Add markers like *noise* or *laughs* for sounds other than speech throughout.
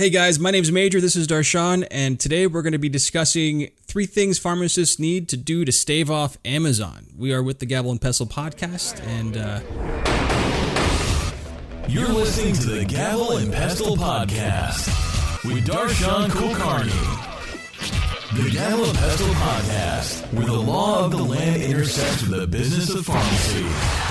Hey guys, my name's Major. This is Darshan, and today we're going to be discussing three things pharmacists need to do to stave off Amazon. We are with the Gavel and Pestle podcast, and uh, You're listening to the Gavel and Pestle Podcast with Darshan Kulkarni. The Gavel and Pestle Podcast, where the law of the land intersects with the business of pharmacy.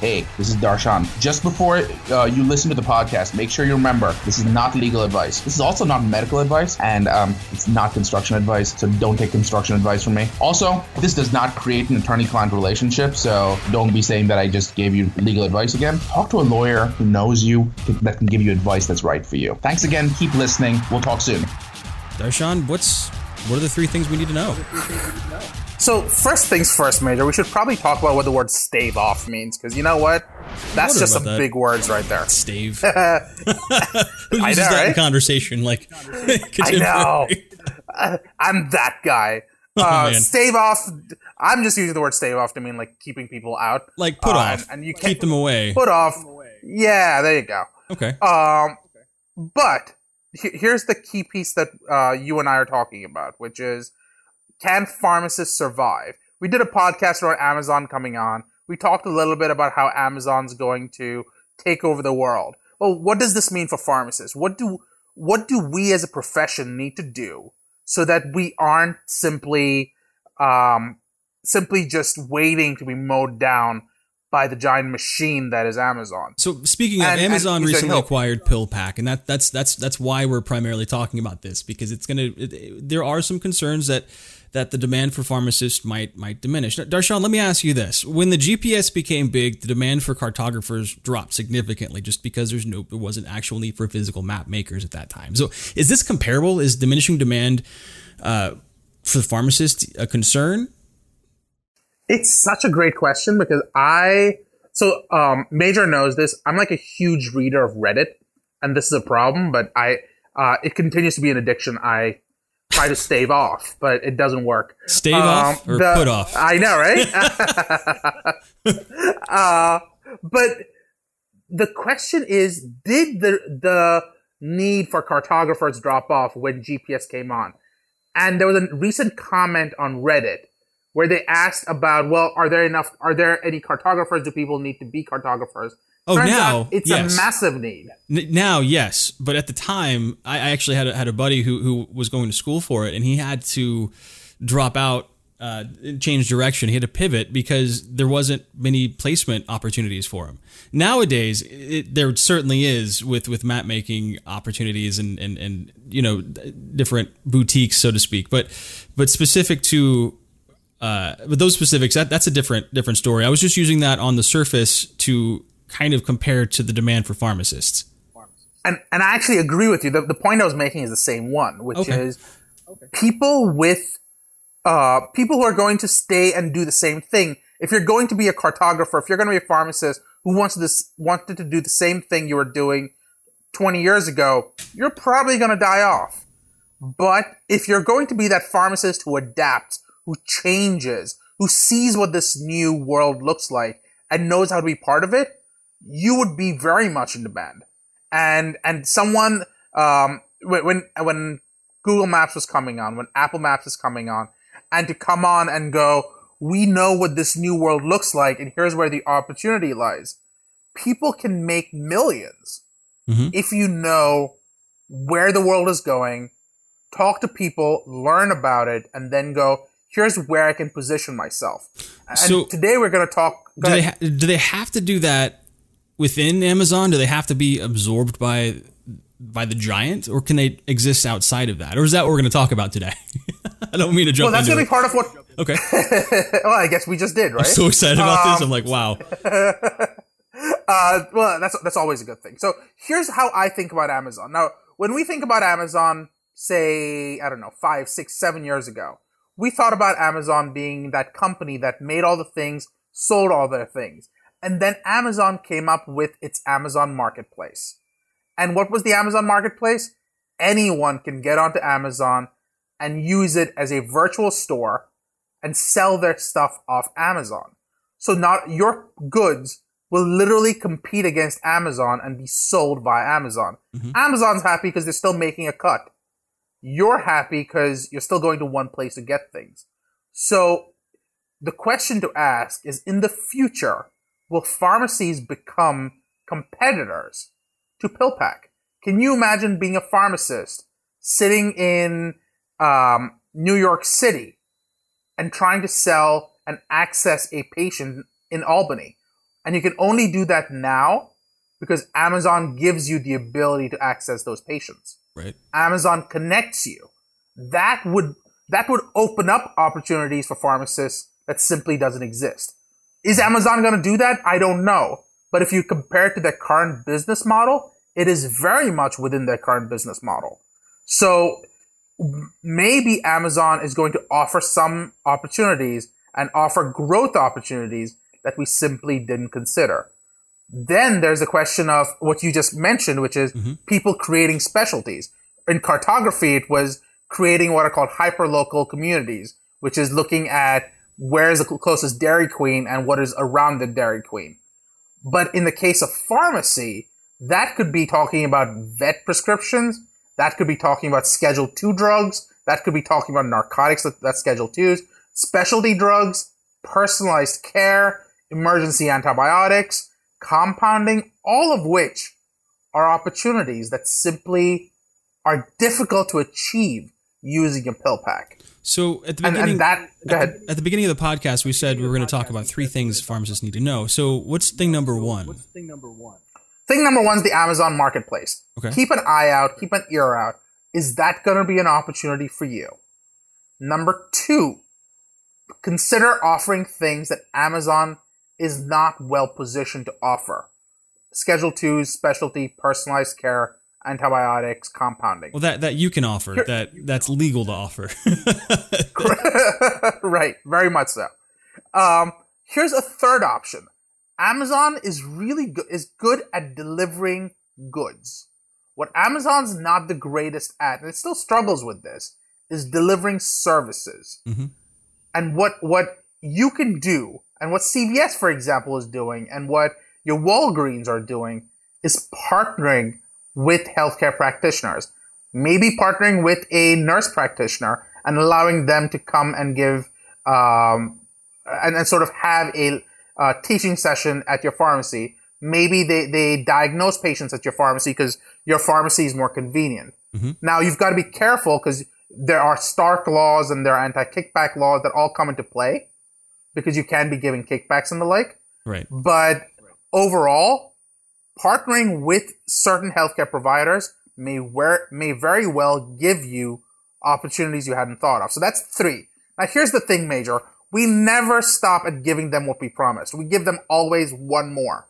Hey, this is Darshan. Just before uh, you listen to the podcast, make sure you remember this is not legal advice. This is also not medical advice, and um, it's not construction advice. So don't take construction advice from me. Also, this does not create an attorney-client relationship. So don't be saying that I just gave you legal advice again. Talk to a lawyer who knows you that can give you advice that's right for you. Thanks again. Keep listening. We'll talk soon. Darshan, what's what are the three things we need to know? So first things first, Major. We should probably talk about what the word "stave off" means, because you know what? That's just some that. big words right there. Stave. *laughs* *laughs* Who uses know, that in conversation? Like, *laughs* I know. Uh, I'm that guy. Uh, Oh, stave off. I'm just using the word "stave off" to mean like keeping people out. Like, put Uh, off. and, and you Keep them away. put off. Yeah, there you go. Okay. Um, but here's the key piece that uh, you and I are talking about, which is can pharmacists survive? We did a podcast on Amazon coming on. We talked a little bit about how Amazon's going to take over the world. Well, what does this mean for pharmacists? What do what do we as a profession need to do so that we aren't simply um, simply just waiting to be mowed down by the giant machine that is Amazon? So speaking of, And- and Amazon said recently acquired PillPack, and that that's that's that's why we're primarily talking about this because it's gonna. It- there are some concerns that that the demand for pharmacists might might diminish. Darshan, let me ask you this: When the GPS became big, the demand for cartographers dropped significantly, just because there's no there wasn't actual need for physical map makers at that time. So is this comparable? Is diminishing demand uh, for the pharmacist a concern? It's such a great question because I so um Major knows this. I'm like a huge reader of Reddit, and this is a problem, but I uh it continues to be an addiction I try to stave off, but it doesn't work. Stave Um, off or the- put off? I know, right? *laughs* *laughs* uh, but the question is, did the the need for cartographers drop off when GPS came on? And there was a recent comment on Reddit where they asked about, well, are there enough? Are there any cartographers? Do people need to be cartographers? Oh, Turns now, out it's yes. a massive need. N- Now, yes, but at the time, I I actually had a, had a buddy who who was going to school for it, and he had to drop out, uh, change direction. He had to pivot because there wasn't many placement opportunities for him. Nowadays, it, there certainly is with with map making opportunities and and and you know different boutiques, so to speak. But but specific to uh, but those specifics that that's a different different story. I was just using that on the surface to kind of compare to the demand for pharmacists. and and I actually agree with you. The, the point I was making is the same one, which Okay. is people with uh, people who are going to stay and do the same thing. If you're going to be a cartographer, if you're going to be a pharmacist who wants this wanted to do the same thing you were doing 20 years ago, you're probably going to die off. But if you're going to be that pharmacist who adapts, who changes, who sees what this new world looks like and knows how to be part of it, you would be very much in demand. And and someone um, when when Google Maps was coming on, when Apple Maps is coming on, and to come on and go, we know what this new world looks like, and here's where the opportunity lies. People can make 1000000s Mhm. if you know where the world is going, talk to people, learn about it, and then go, here's where I can position myself. And So- today we're going to talk. Go Do they ha- do they have to do that within Amazon? Do they have to be absorbed by by the giant, or can they exist outside of that? Or is that what we're going to talk about today? *laughs* I don't mean to jump well, that's going to be part of what. Okay, *laughs* well, I guess we just did, right? I'm so excited about this. Um, I'm like, wow. *laughs* Uh, well, that's that's always a good thing. So here's how I think about Amazon. Now, when we think about Amazon, say I don't know, five, six, seven years ago, we thought about Amazon being that company that made all the things, sold all their things, and then Amazon came up with its Amazon Marketplace. And what was the Amazon Marketplace? Anyone can get onto Amazon and use it as a virtual store and sell their stuff off Amazon. So not your goods will literally compete against Amazon and be sold by Amazon. Mm-hmm. Amazon's happy because they're still making a cut. You're happy because you're still going to one place to get things. So the question to ask is in the future, will pharmacies become competitors to PillPack? Can you imagine being a pharmacist sitting in um, New York City and trying to sell and access a patient in Albany? And you can only do that now because Amazon gives you the ability to access those patients. Right. Amazon connects you. That would that would open up opportunities for pharmacists that simply doesn't exist. Is Amazon going to do that? I don't know. But if you compare it to their current business model, it is very much within their current business model. So maybe Amazon is going to offer some opportunities and offer growth opportunities that we simply didn't consider. Then there's the question of what you just mentioned, which is mm-hmm. people creating specialties. In cartography, it was creating what are called hyperlocal communities, which is looking at where is the closest Dairy Queen and what is around the Dairy Queen. But in the case of pharmacy, that could be talking about vet prescriptions. That could be talking about Schedule 2 drugs. That could be talking about narcotics that, that's Schedule 2s, specialty drugs, personalized care, emergency antibiotics, compounding, all of which are opportunities that simply are difficult to achieve using a PillPack. So at the beginning, and that, go ahead. at the beginning of the podcast, we said we were going to talk about three things pharmacists need to know. So what's thing number one? what's thing number one? Thing number one is the Amazon Marketplace. Okay. Keep an eye out, keep an ear out. Is that going to be an opportunity for you? Number two, consider offering things that Amazon is not well positioned to offer. Schedule 2's specialty, personalized care, antibiotics, compounding. Well, that that you can offer. That that's legal to offer. *laughs* right, very much so. Um, here's a third option. Amazon is really good is good at delivering goods. What Amazon's not the greatest at, and it still struggles with this, is delivering services. And what what you can do, and what CVS, for example, is doing, and what your Walgreens are doing, is partnering with healthcare practitioners. Maybe partnering with a nurse practitioner and allowing them to come and give um, and, and sort of have a uh, teaching session at your pharmacy. Maybe they, they diagnose patients at your pharmacy because your pharmacy is more convenient. Now you've got to be careful because there are Stark laws and there are anti-kickback laws that all come into play because you can be giving kickbacks and the like. right. But overall, partnering with certain healthcare providers may where, may very well give you opportunities you hadn't thought of. So that's three. Now here's the thing, Major. We never stop at giving them what we promised. We give them always one more.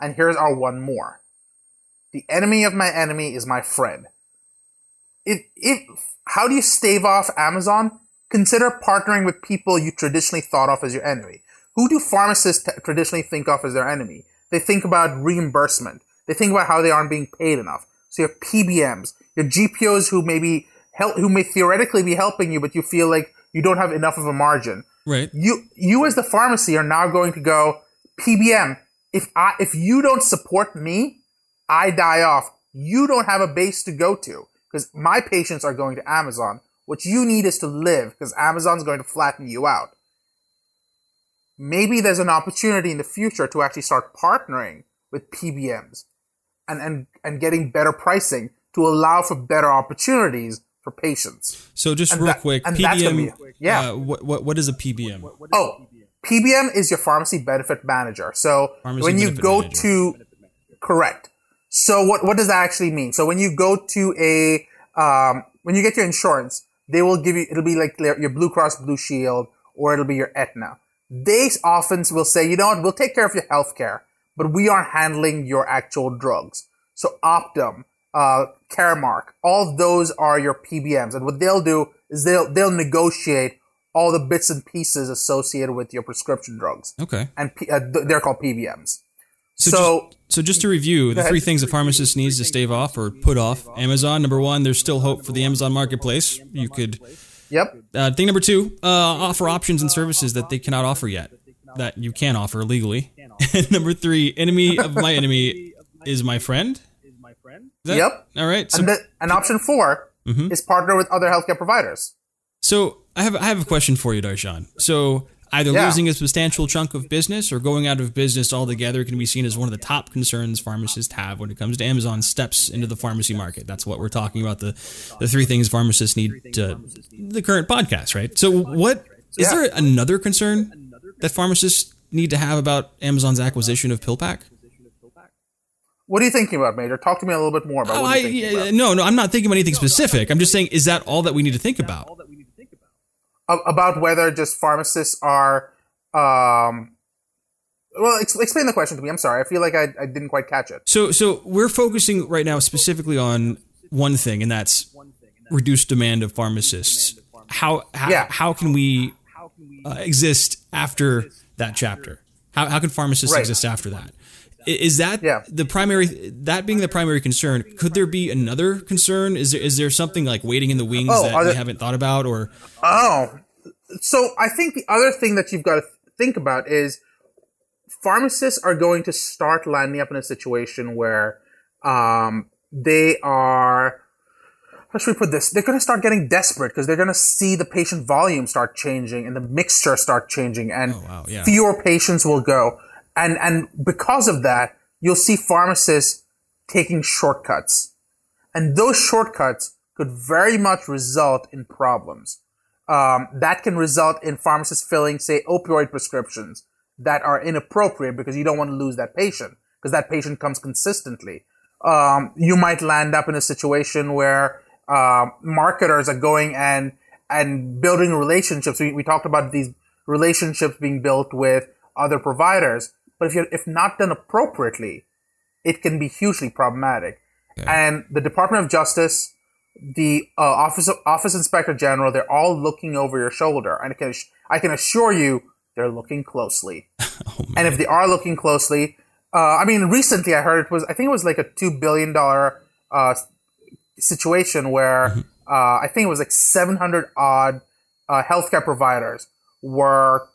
And here's our one more. The enemy of my enemy is my friend. If, if, how do you stave off Amazon? Consider partnering with people you traditionally thought of as your enemy. Who do pharmacists t- traditionally think of as their enemy? They think about reimbursement. They think about how they aren't being paid enough. So your PBMs, your GPOs who maybe help, who may theoretically be helping you, but you feel like you don't have enough of a margin. Right. You, you as the pharmacy are now going to go, PBM, if I, if you don't support me, I die off. You don't have a base to go to because my patients are going to Amazon. What you need is to live because Amazon's going to flatten you out. Maybe there's an opportunity in the future to actually start partnering with PBMs and, and, and getting better pricing to allow for better opportunities for patients. So just And real that- quick, and that's PBM. be- yeah. Uh, what, what what is a PBM? Oh, PBM is your pharmacy benefit manager. So Pharmacy when you go manager. to correct. So what what does that actually mean? So when you go to a um, when you get your insurance, they will give you it'll be like your Blue Cross Blue Shield or it'll be your Aetna. They often will say, you know what, we'll take care of your health care, but we aren't handling your actual drugs. So Optum, uh, Caremark, all those are your PBMs, and what they'll do is they'll they'll negotiate all the bits and pieces associated with your prescription drugs, Okay. and P- uh, th- they're called PBMs. So, So, just, so just to review, the three things a pharmacist needs to stave off or put off Amazon. Number one, there's still hope for the Amazon marketplace. You could. yep, Uh, thing number two, uh, offer options and services that they cannot offer yet, that you can offer legally. And *laughs* number three, enemy of my *laughs* enemy is my friend. Is that- Yep. All right. So, And, the, and option 4 Mhm. is partner with other healthcare providers. so I have I have a question for you, Darshan. So either Yeah. losing a substantial chunk of business or going out of business altogether can be seen as one of the top concerns pharmacists have when it comes to Amazon steps into the pharmacy market. That's what we're talking about the the three things pharmacists need to the current podcast, right? So what is there another concern that pharmacists need to have about Amazon's acquisition of PillPack? What are you thinking about, Major? Talk to me a little bit more about Oh, what I, you're thinking yeah, about. no, no, I'm not thinking about anything specific. I'm just saying, is that all that we need to think about? About whether just pharmacists are. Um, well, ex- explain the question to me. I'm sorry. I feel like I, I didn't quite catch it. So, so we're focusing right now specifically on one thing, and that's reduced demand of pharmacists. How how, Yeah. how can we uh, exist after that chapter? How how can pharmacists Right. exist after that? Is that Yeah. the primary? That being the primary concern, could there be another concern? Is there is there something like waiting in the wings Oh, that are we haven't thought about, or Oh, so I think the other thing that you've got to think about is pharmacists are going to start landing up in a situation where um, they are. How should we put this? They're going to start getting desperate because they're going to see the patient volume start changing and the mixture start changing, and Oh, wow, yeah. fewer patients will go. And and because of that, you'll see pharmacists taking shortcuts, and those shortcuts could very much result in problems um, that can result in pharmacists filling, say, opioid prescriptions that are inappropriate because you don't want to lose that patient because that patient comes consistently. Um, you might land up in a situation where uh, marketers are going and and building relationships. We, we talked about these relationships being built with other providers, but if you're if not done appropriately, it can be hugely problematic. And the Department of Justice, the uh, office office inspector general, they're all looking over your shoulder, and I can I can assure you they're looking closely. *laughs* and if they are looking closely, uh, I mean, recently I heard it was I think it was like a two billion dollar uh, situation where uh, I think it was like seven hundred odd uh, healthcare providers were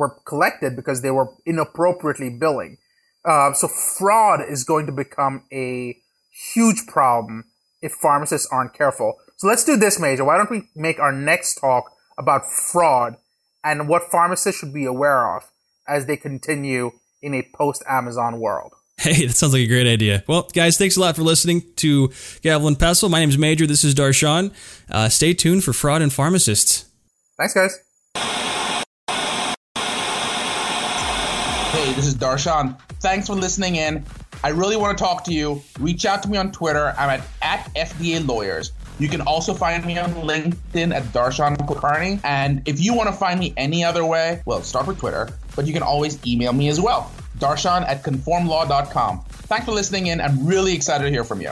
were collected because they were inappropriately billing. Uh, so fraud is going to become a huge problem if pharmacists aren't careful. So let's do this, Major. Why don't we make our next talk about fraud and what pharmacists should be aware of as they continue in a post-Amazon world? Hey, that sounds like a great idea. Well, guys, thanks a lot for listening to Gavel and Pestle. My name is Major. This is Darshan. Uh, stay tuned for Fraud and Pharmacists. Thanks, guys. This is Darshan. Thanks for listening in. I really want to talk to you. Reach out to me on Twitter. I'm at, at FDA Lawyers. You can also find me on LinkedIn at Darshan Kulkarni. And if you want to find me any other way, well, start with Twitter, but you can always email me as well. Darshan at conformlaw.com. Thanks for listening in. I'm really excited to hear from you.